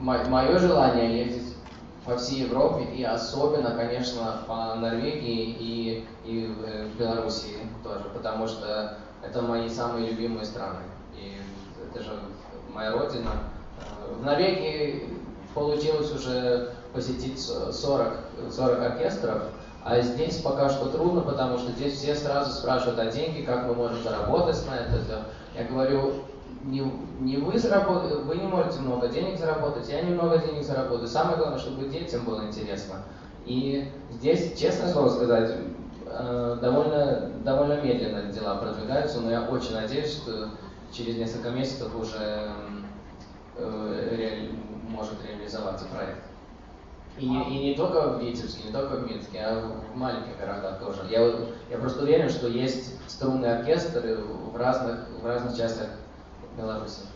мое желание ездить по всей Европе и особенно, конечно, по Норвегии и, и в Белоруссии тоже, потому что это мои самые любимые страны. И это же моя родина. В Норвегии получилось уже посетить 40, 40 оркестров, а здесь пока что трудно, потому что здесь все сразу спрашивают о «А деньги, как мы можем заработать на это. Я говорю, не, не вы заработаете, вы не можете много денег заработать, я немного денег заработаю. Самое главное, чтобы детям было интересно. И здесь, честно слово сказать, э, довольно, довольно медленно дела продвигаются, но я очень надеюсь, что через несколько месяцев уже э, реаль, может реализоваться проект. И и не только в Витебске, не только в Минске, а в маленьких городах тоже. Я, я просто уверен, что есть струнные оркестры в разных, в разных частях Miller was